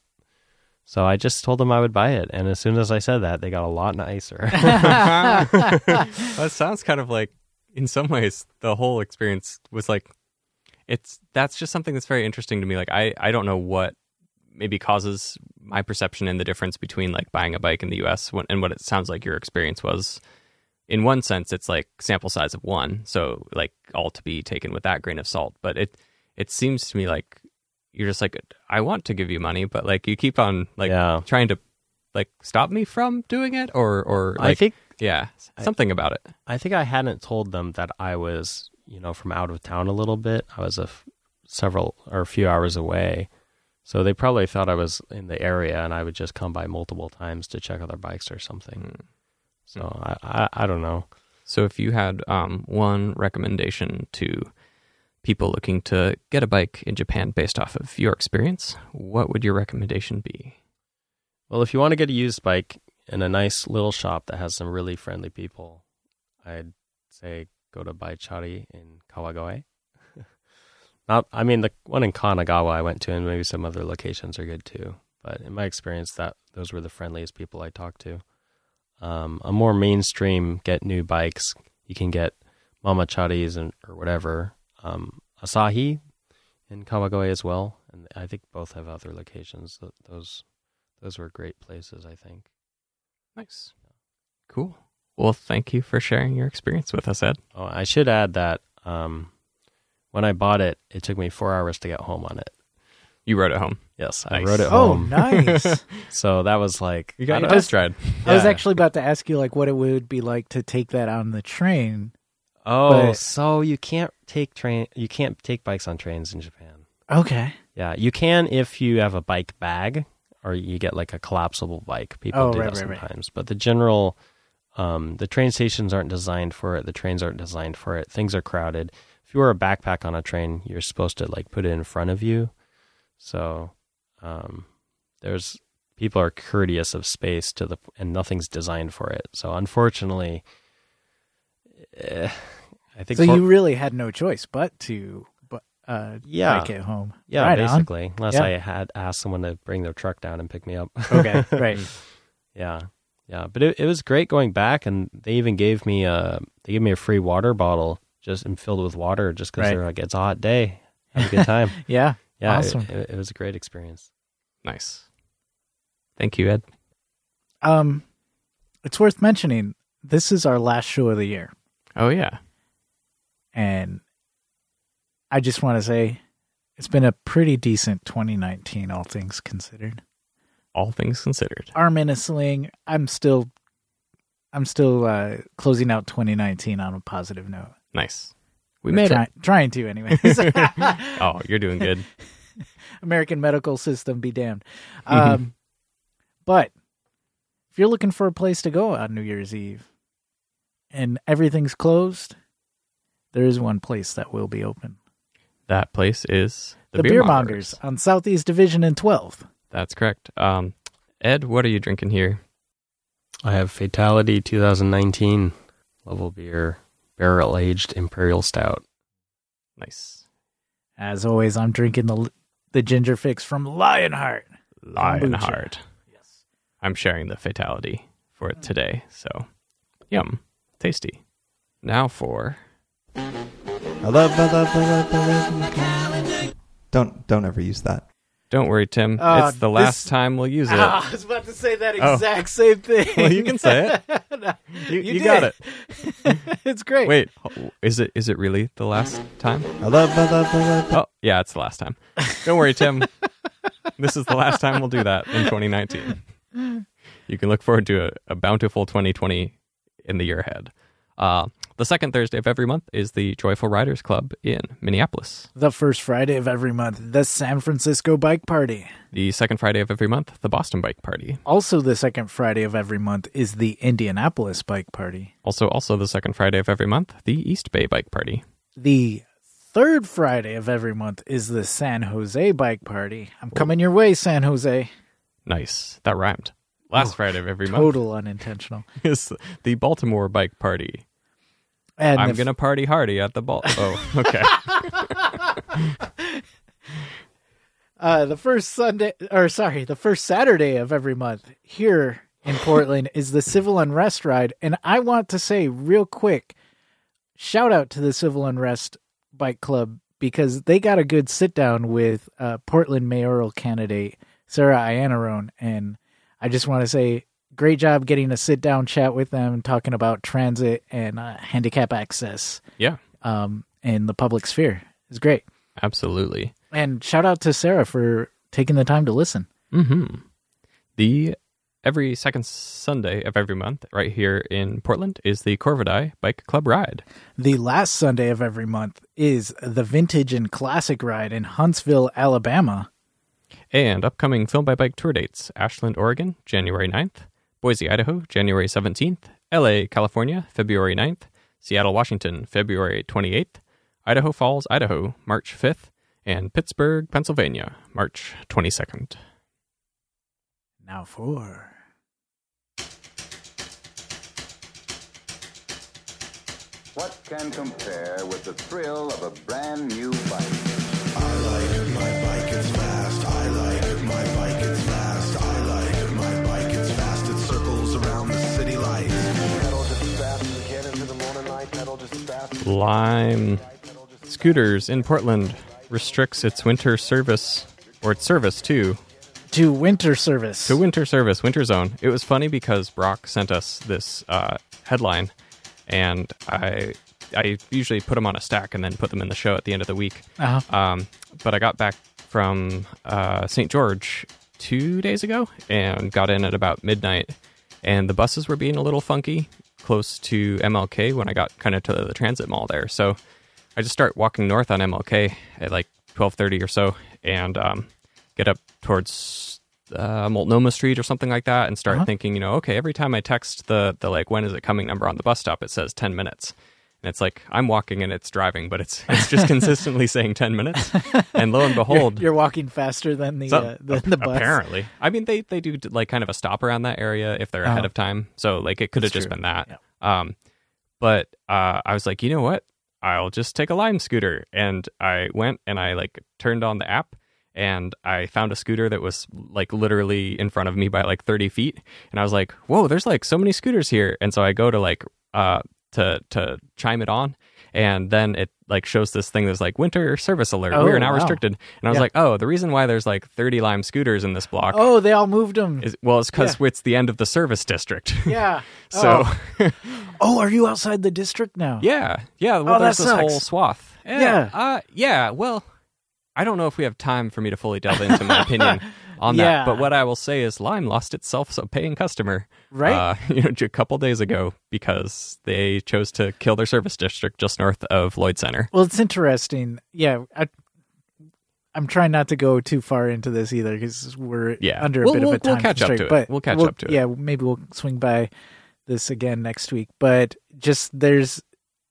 So I just told them I would buy it, and as soon as I said that, they got a lot nicer. that sounds kind of like in some ways the whole experience was like it's that's just something that's very interesting to me like i i don't know what maybe causes my perception and the difference between like buying a bike in the us and what it sounds like your experience was. In one sense it's like sample size of one so like all to be taken with that grain of salt. But it it seems to me like you're just like i want to give you money but like you keep on like yeah, trying to like stop me from doing it? Or or like I think yeah I- something about it. I think I hadn't told them that I was, you know, from out of town a little bit. I was a f- several or a few hours away, so they probably thought I was in the area, and I would just come by multiple times to check other bikes or something. Mm. So I, I, I don't know. So, if you had um, one recommendation to people looking to get a bike in Japan based off of your experience, what would your recommendation be? Well, if you want to get a used bike in a nice little shop that has some really friendly people, I'd say go to Baichari in Kawagoe. Not, I mean, the one in Kanagawa I went to, and maybe some other locations are good too. But in my experience, that those were the friendliest people I talked to. Um, a more mainstream get new bikes, you can get Mamacharis and or whatever. Um, Asahi in Kawagoe as well, and I think both have other locations. Those those were great places, I think. Nice. Cool. Well, thank you for sharing your experience with us, Ed. Oh, I should add that um, when I bought it, it took me four hours to get home on it. You rode it home. Yes, I Nice. rode it home. oh, home. nice. So that was like You I got your test ride. I was Yeah. actually about to ask you like what it would be like to take that on the train. Oh, but- so you can't take train. You can't take bikes on trains in Japan. Okay. Yeah, you can if you have a bike bag or you get like a collapsible bike. People Oh, do right, that right, right. sometimes, but the general, um, the train stations aren't designed for it. The trains aren't designed for it. Things are crowded. If you wear a backpack on a train, you're supposed to like put it in front of you. So, um, there's people are courteous of space to the and nothing's designed for it. So unfortunately, eh, I think So for- you really had no choice but to but uh Yeah. bike it home. yeah, Right on. basically, unless Yeah. I had asked someone to bring their truck down and pick me up. Okay. right. Yeah, yeah, but it, it was great going back, and they even gave me a they gave me a free water bottle just and filled with water just because Right. they're like it's a hot day. Have a good time. Yeah. Yeah, it- it, it was a great experience. Nice. Thank you, Ed. Um, it's worth mentioning this is our last show of the year, Oh yeah. and I just want to say it's been a pretty decent 2019, all things considered. All things considered. Arm in a sling. I'm still, I'm still uh, closing out 2019 on a positive note. Nice. We Or made try- it. Trying to, anyways. Oh, you're doing good. American medical system be damned. Um, but if you're looking for a place to go on New Year's Eve and everything's closed, there is one place that will be open. That place is The, Beer Mongers on Southeast Division and 12th. That's correct. Um, Ed, what are you drinking here? I have Fatality 2019 level beer, barrel aged imperial stout. Nice. As always, I'm drinking the the ginger fix from Lionheart. Lionheart. Yes. I'm sharing the fatality for it today. So, yum. Tasty. Now for I love, I love, I love, I love. Don't don't ever use that. Don't worry, Tim. Uh, it's the this- last time we'll use it. Ah, I was about to say that Oh. exact same thing. Well, you can say it. No, You, you you got it. it's great. Wait, is it is it really the last time? I love, I love, I love. Oh, yeah, it's the last time. Don't worry, Tim. this is the last time we'll do that in 2019. You can look forward to a, a bountiful 2020 in the year ahead. Uh, the second Thursday of every month is the Joyful Riders Club in Minneapolis. The first Friday of every month, the San Francisco Bike Party. The second Friday of every month, the Boston Bike Party. Also, the second Friday of every month is the Indianapolis Bike Party. Also, also the second Friday of every month, the East Bay Bike Party. The third Friday of every month is the San Jose Bike Party. I'm coming your way, San Jose. Nice, that rhymed. Last Oh, Friday of every month Total unintentional. is the Baltimore Bike Party. And I'm the- gonna party hardy at the ball. Oh, okay. Uh, the first Sunday, or sorry, the first Saturday of every month here in Portland is the Civil Unrest Ride. And I want to say, real quick, shout out to the Civil Unrest Bike Club because they got a good sit down with uh, Portland mayoral candidate Sarah Iannarone. And I just want to say, great job getting a sit down chat with them, talking about transit and uh, handicap access yeah, um, in the public sphere. It's great. absolutely. And shout out to Sarah for taking the time to listen. hmm The every second Sunday of every month, right here in Portland, is the Corvidae Bike Club Ride. The last Sunday of every month is the Vintage and Classic Ride in Huntsville, Alabama. And upcoming Film by Bike tour dates Ashland, Oregon, January 9th, Boise, Idaho, January 17th, LA, California, February 9th, Seattle, Washington, February 28th, Idaho Falls, Idaho, March 5th, and Pittsburgh, Pennsylvania, March 22nd. Now for What can compare with the thrill of a brand new bike? I like my bike, it's Lime Scooters in Portland restricts its winter service, or its service too, to winter service. to winter service, winter zone. It was funny because Brock sent us this uh, headline, and I I usually put them on a stack and then put them in the show at the end of the week. Uh-huh. Um, but I got back from uh, St. George two days ago and got in at about midnight, and the buses were being a little funky close to MLK when I got kind of to the transit mall there. So I just start walking north on MLK at like twelve thirty or so, and um, get up towards uh, Multnomah Street or something like that, and start Uh-huh. thinking, you know, okay, every time I text the the like when is it coming number on the bus stop, it says ten minutes. And it's like I'm walking and it's driving, but it's it's just consistently saying ten minutes. And lo and behold, You're walking faster than the so- uh, than the bus. Apparently, I mean they they do like kind of a stop around that area if they're ahead Oh. of time. So like it could have just true. been that. Um, but uh, I was like, you know what? I'll just take a Lime scooter, and I went and I like turned on the app. And I found a scooter that was like literally in front of me by like 30 feet. And I was like, whoa, there's like so many scooters here. And so I go to like, uh, to, to chime it on. and then it like shows this thing that's like winter service alert. Oh, We're now wow. restricted. And I was Yeah. like, oh, the reason why there's like 30 Lime scooters in this block Oh, they all moved them. is well, it's because it's the end of the service district. yeah. so Oh. oh, are you outside the district now? yeah, yeah. Well, Oh, there's this whole sucks. swath. Yeah. uh, yeah. Well, I don't know if we have time for me to fully delve into my opinion on Yeah. that. But what I will say is, Lime lost itself a paying customer, Right? Uh, you know, a couple days ago because they chose to kill their service district just north of Lloyd Center. Well, it's interesting. Yeah, I, I'm trying not to go too far into this either because we're Yeah. under a We'll- bit we'll- of a time we'll catch up to it. But We'll catch up to it. Yeah, maybe we'll swing by this again next week. But just there's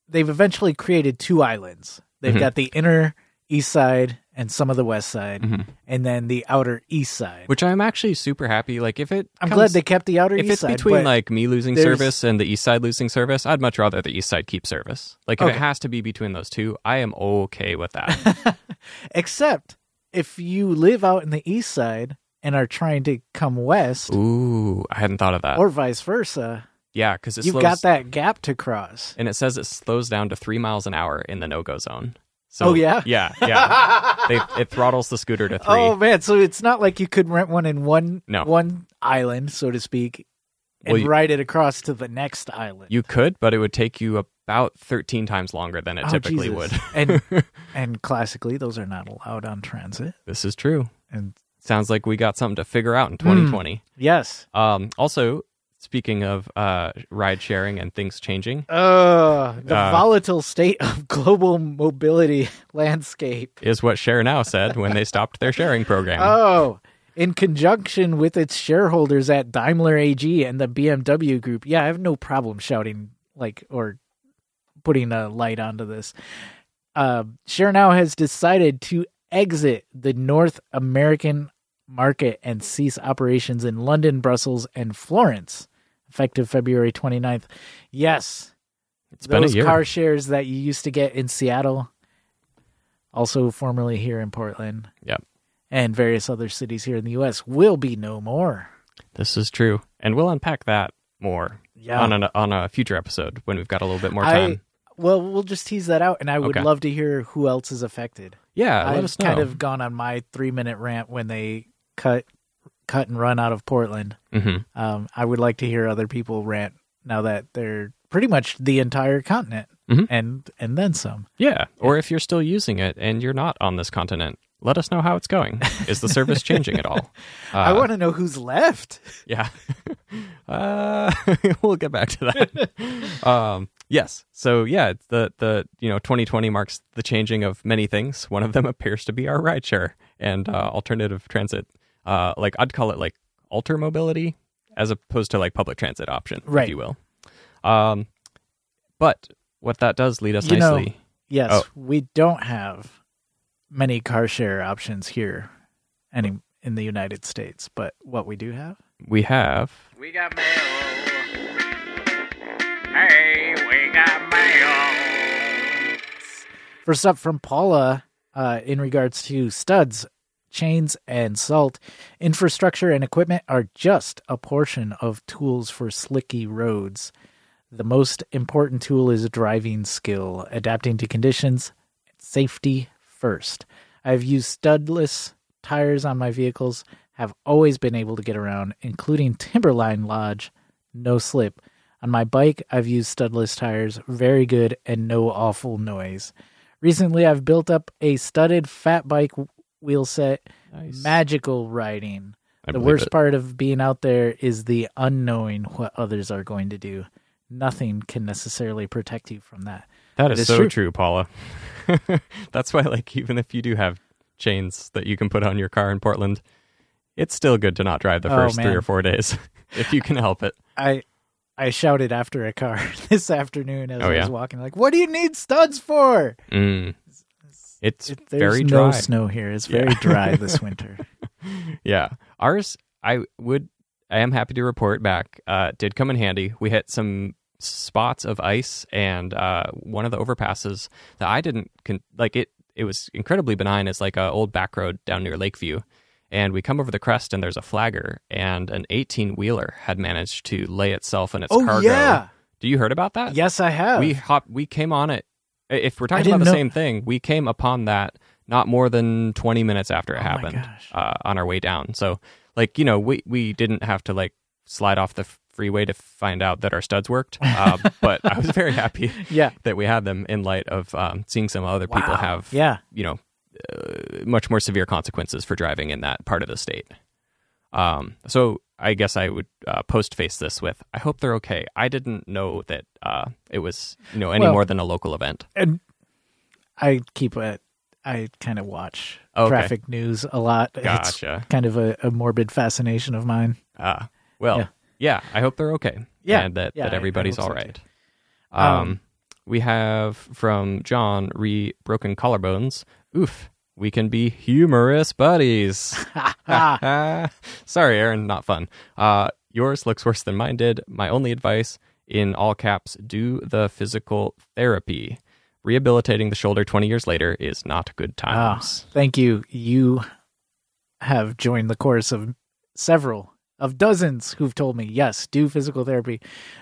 they've eventually created two islands. They've Mhm. got the inner east side and some of the west side, Mhm. and then the outer east side. Which I'm actually super happy. Like if it, I'm comes- glad they kept the outer If east it's side. between like me losing service and the east side losing service, I'd much rather the east side keep service. Like if Okay. it has to be between those two, I am okay with that. except if you live out in the east side and are trying to come west, Ooh, I hadn't thought of that. or vice versa, yeah, because you've slows, got that gap to cross. and it says it slows down to three miles an hour in the no go zone. So, Oh, yeah? yeah, yeah. they, it throttles the scooter to three. Oh man, so it's not like you could rent one in one No. one island, so to speak, and Well, you- ride it across to the next island. You could, but it would take you about thirteen times longer than it Oh, typically Jesus. would. and and classically, those are not allowed on transit. this is true. And Sounds like we got something to figure out in 2020. yes, Um, also, speaking of uh, ride sharing and things changing, uh, the Uh, volatile state of global mobility landscape. is what Share Now said when they stopped their sharing program. Oh, in conjunction with its shareholders at Daimler AG and the BMW Group. Yeah, I have no problem shouting like or putting a light onto this. Uh, Share Now has decided to exit the North American market and cease operations in London, Brussels, and Florence, effective February 29th. Yes, it's been a those car shares that you used to get in Seattle, also formerly here in Portland Yep. and various other cities here in the U.S. will be no more. This is true, and we'll unpack that more Yeah. on a on a future episode when we've got a little bit more I time. well, we'll just tease that out, and I would Okay. love to hear who else is affected. yeah, I've kind of gone on my three minute rant when they cut cut and run out of Portland. Mhm. Um, I would like to hear other people rant now that they're pretty much the entire continent Mhm. and and then some. Yeah, or if you're still using it and you're not on this continent, let us know how it's going. Is the service changing at all? Uh, I want to know who's left. Yeah. uh, we'll get back to that. um, yes. So yeah, the the you know 2020 marks the changing of many things. One of them appears to be our rideshare and uh, alternative transit. Uh, like I'd call it like alter mobility as opposed to like public transit option, Right. if you will. Um, but what that does lead us You know- nicely. Yes, Oh. we don't have many car share options here, any in the United States. But what we do have, we have We got mail. Hey, we got mail. first up from Paula, uh, in regards to studs, chains, and salt, infrastructure and equipment are just a portion of tools for slicky roads. The most important tool is driving skill, adapting to conditions, safety first. I've used studless tires on my vehicles, have always been able to get around, including Timberline Lodge, no slip. On my bike, I've used studless tires, very good and no awful noise. Recently, I've built up a studded fat bike wheel set, Nice. magical riding. I the worst it. part of being out there is the unknowing what others are going to do. Nothing can necessarily protect you from that. That It is, is so true. true. Paula. That's why, like, even if you do have chains that you can put on your car in Portland, it's still good to not drive the Oh, first three or four days if you can help it. I I shouted after a car this afternoon as Oh, I yeah? was walking, like, "What do you need studs for?" Mm. It's It- there's very no dry. snow here. It's very Yeah. dry this winter. Yeah, ours. I would. I am happy to report back. Uh, did come in handy. We hit some spots of ice, and uh, one of the overpasses that I didn't con- like. It it was incredibly benign. It's like an old back road down near Lakeview, and we come over the crest, and there's a flagger, and an 18 wheeler had managed to lay itself in its oh cargo. yeah, Do you heard about that? yes, I have. we hop. We came on it If we're talking about the know- same thing, we came upon that not more than 20 minutes after it Oh happened uh, on our way down. So, like, you know, we, we didn't have to, like, slide off the freeway to find out that our studs worked. Uh, but I was very happy Yeah. that we had them in light of um, seeing some other people have, Yeah. you know, uh, much more severe consequences for driving in that part of the state. Um, so I guess I would uh, post face this with, I hope they're okay. I didn't know that uh, it was, you know, any Well- more than a local event. And I keep a, I kind of watch Okay. traffic news a lot. Gotcha. It's kind of a, a morbid fascination of mine. Ah, well, Yeah. yeah. I hope they're okay. Yeah, and that, yeah, that everybody's all so, right. Um, Um, we have from John re broken collarbones. Oof, we can be humorous buddies. Sorry, Aaron, not fun. Uh, yours looks worse than mine did. My only advice, in all caps, do the physical therapy. Rehabilitating the shoulder 20 years later is not good Ah, times. thank you. You have joined the chorus of several, of dozens who've told me, yes, do physical therapy.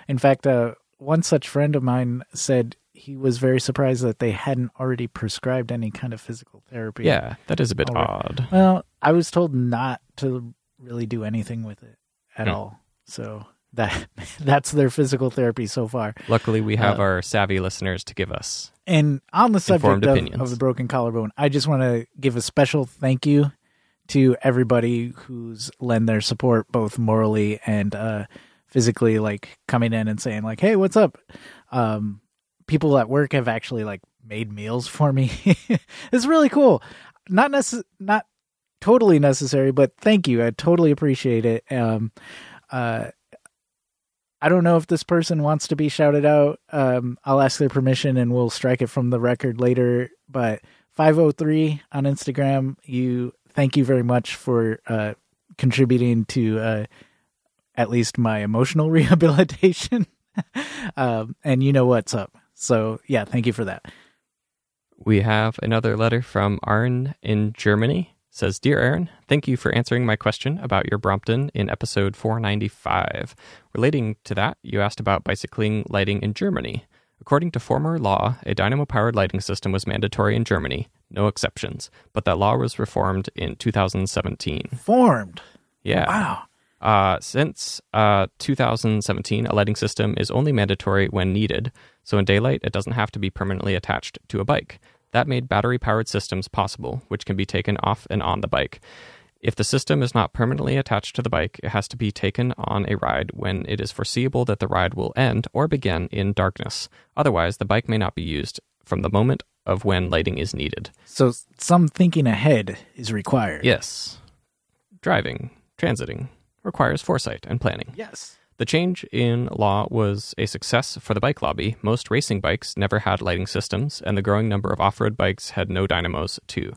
In fact, uh, one such friend of mine said he was very surprised that they hadn't already prescribed any kind of physical therapy. Yeah, that is a bit right. odd. Well, I was told not to really do anything with it at Hmm. all. So that that's their physical therapy so far. Luckily, we have Uh, our savvy listeners to give us. And on the subject of, of the broken collarbone, I just want to give a special thank you to everybody who's lend their support, both morally and uh, physically, like coming in and saying, like, "Hey, what's up?" Um, people at work have actually like made meals for me. it's really cool. Not necess- not totally necessary, but thank you. I totally appreciate it. Um, uh, I don't know if this person wants to be shouted out. Um, I'll ask their permission and we'll strike it from the record later. But 503 on Instagram, you thank you very much for uh, contributing to uh, at least my emotional rehabilitation. um, and you know what's up. So, yeah, thank you for that. We have another letter from Arn in Germany. Says, Dear Aaron, thank you for answering my question about your Brompton in episode 495. Relating to that, you asked about bicycling lighting in Germany. According to former law, a dynamo powered lighting system was mandatory in Germany, no exceptions, but that law was reformed in 2017. Formed. Yeah. Wow. Uh, since uh, 2017, a lighting system is only mandatory when needed, so in daylight, it doesn't have to be permanently attached to a bike. That made battery powered systems possible, which can be taken off and on the bike. If the system is not permanently attached to the bike, it has to be taken on a ride when it is foreseeable that the ride will end or begin in darkness. Otherwise, the bike may not be used from the moment of when lighting is needed. So, some thinking ahead is required. Yes. Driving, transiting requires foresight and planning. Yes. The change in law was a success for the bike lobby. Most racing bikes never had lighting systems, and the growing number of off road bikes had no dynamos, too.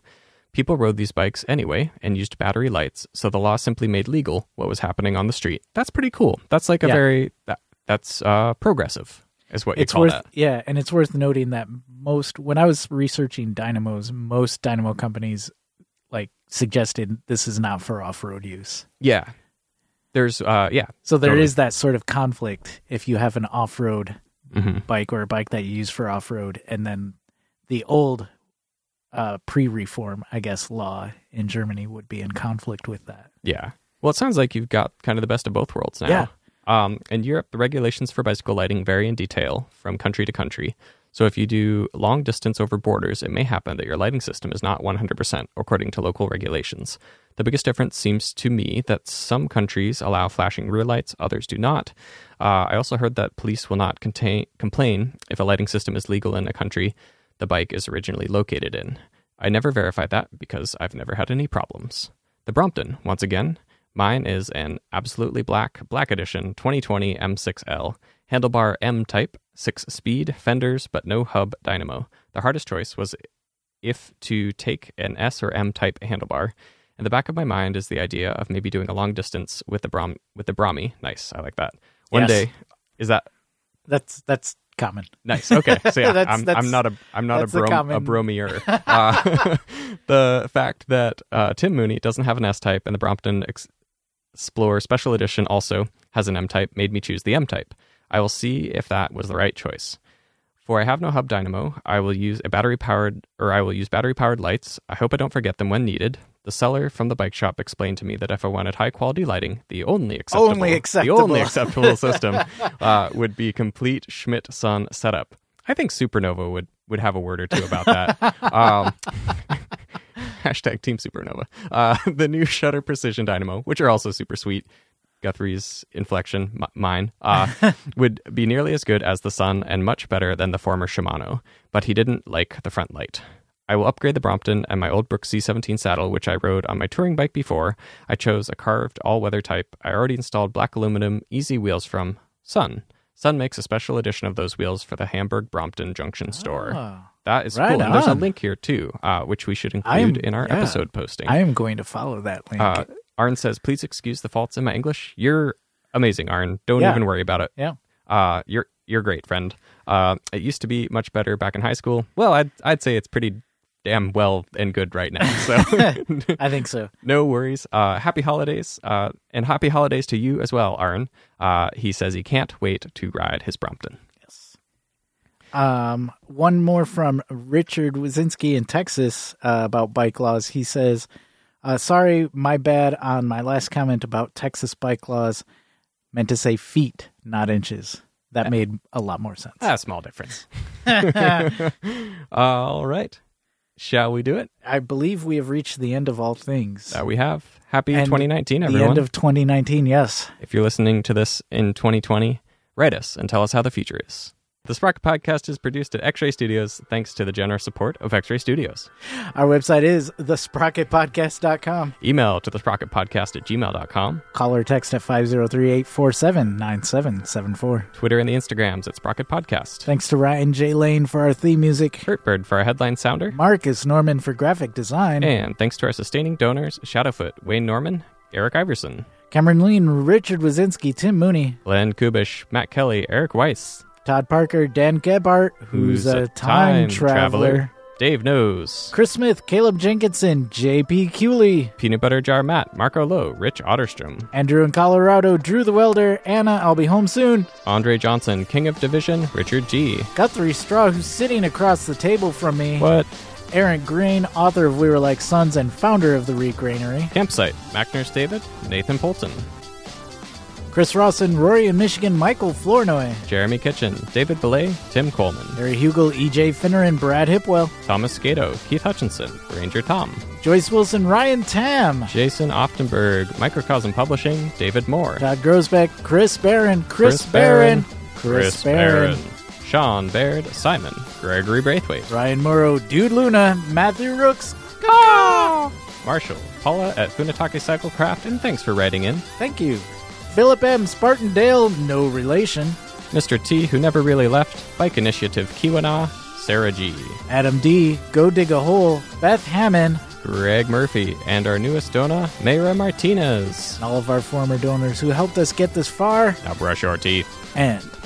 People rode these bikes anyway and used battery lights, so the law simply made legal what was happening on the street. That's pretty cool. That's like a Yeah. very, that, that's uh, progressive, is what you it's call worth that. yeah and it's worth noting that most when i was researching dynamos most dynamo companies like suggested this is not for off-road use Yeah. There's, uh, yeah. so there is Totally. that sort of conflict if you have an off-road Mhm. bike or a bike that you use for off-road and then the old uh pre-reform i guess law in germany would be in conflict with that Yeah. Well, it sounds like you've got kind of the best of both worlds now. Yeah. Um, in Europe, the regulations for bicycle lighting vary in detail from country to country. So if you do long distance over borders, it may happen that your lighting system is not 100% according to local regulations. The biggest difference seems to me that some countries allow flashing rear lights, others do not. Uh, I also heard that police will not contain, complain if a lighting system is legal in a country the bike is originally located in. I never verified that because I've never had any problems. The Brompton, once again, mine is an absolutely black, black edition 2020 M6L, handlebar M type, 6 speed, fenders, but no hub dynamo. The hardest choice was if to take an S or M type handlebar. In the back of my mind is the idea of maybe doing a long distance with the Brom with the Brahmi. Nice, I like that. One Yes. day, is that that's that's common Nice. Okay. So yeah, That's- I'm, that's- I'm not a I'm not a, brom, a bromier. uh, the fact that uh, Tim Mooney doesn't have an S type and the Brompton Ex- Explorer Special Edition also has an M type made me choose the M type. I will see if that was the right choice. For I have no hub dynamo, I will use a battery powered or I will use battery powered lights. I hope I don't forget them when needed. The seller from the bike shop explained to me that if I wanted high quality lighting, the only acceptable, Only the only acceptable system uh, would be complete Schmidt SON setup. I think Supernova would would have a word or two about that. um, hashtag Team Supernova. Uh, the new Shutter Precision Dynamo, which are also super sweet. Guthrie's inflection, m- mine, uh, would be nearly as good as the Sun and much better than the former Shimano, but he didn't like the front light. I will upgrade the Brompton and my old Brooks C17 saddle, which I rode on my touring bike before. I chose a carved all weather type. I already installed black aluminum easy wheels from Sun. Sun makes a special edition of those wheels for the Hamburg Brompton Junction store. Ah, That is Right cool. And there's a link here too, uh, which we should I am- include in our yeah. episode posting. I am going to follow that link. Uh, Arn says, "Please excuse the faults in my English. You're amazing, Arn. Don't Yeah. even worry about it. yeah. Uh, you're you're great, friend. Uh, it used to be much better back in high school. Well, I'd I'd say it's pretty damn well and good right now. So I think so. no worries. Uh, happy holidays, uh, and happy holidays to you as well, Arn. Uh, he says he can't wait to ride his Brompton. Yes. Um, one more from Richard Wazinski in Texas uh, about bike laws. He says, uh, "Sorry, my bad on my last comment about Texas bike laws. Meant to say feet, not inches. That made a lot more sense. A small difference. All right, shall we do it? I believe we have reached the end of all things. That we have. Happy And 2019, the end of 2019. Yes. If you're listening to this in 2020, write us and tell us how the future is. The Sprocket Podcast is produced at X Ray Studios thanks to the generous support of X Ray Studios. Our website is thesprocketpodcast.com. Email to the Sprocket Podcast at gmail.com. Call or text at 503-847-9774. Twitter and the Instagrams at Sprocket Podcast. Thanks to Ryan J. Lane for our theme music. Kurtbird for our headline sounder. Marcus Norman for graphic design. And thanks to our sustaining donors Shadowfoot, Wayne Norman, Eric Iverson, Cameron Lean, Richard Wazinski, Tim Mooney, Glenn Kubish, Matt Kelly, Eric Weiss, Todd Parker, Dan Gebhart, who's, a, time, traveler, Dave Knows, Chris Smith, Caleb Jenkinson, J.P. Cooley, Peanut Butter Jar Matt, Marco Lowe, Rich Otterstrom, Andrew in Colorado, Drew the Welder, Anna, I'll be home soon, Andre Johnson, King of Division, Richard G. Guthrie Straw, who's sitting across the table from me, What? Aaron Green, author of We Were Like Sons and founder of the Reek Granary, Campsite, Mackners David, Nathan Polton, Chris Rawson, Rory in Michigan, Michael Flournoy, Jeremy Kitchen, David Belay, Tim Coleman, Larry Hugel, E.J. Finner, and Brad Hipwell, Thomas Skato, Keith Hutchinson, Ranger Tom, Joyce Wilson, Ryan Tam, Jason Oftenberg, Microcosm Publishing, David Moore, Todd Grosbeck, Chris Barron, Chris, Barron, Chris, Barron, Sean Baird, Simon, Gregory Braithwaite, Ryan Morrow, Dude Luna, Matthew Rooks. Marshall, Paula at Funatake Cyclecraft, and thanks for writing in. Thank you. Philip M. Spartandale, no relation. Mr. T, who never really left, Bike Initiative Kiwana, Sarah G, Adam D. Go dig a hole. Beth Hammond. Greg Murphy, and our newest donor, Mayra Martinez. And all of our former donors who helped us get this far Now brush your teeth. and go to bed.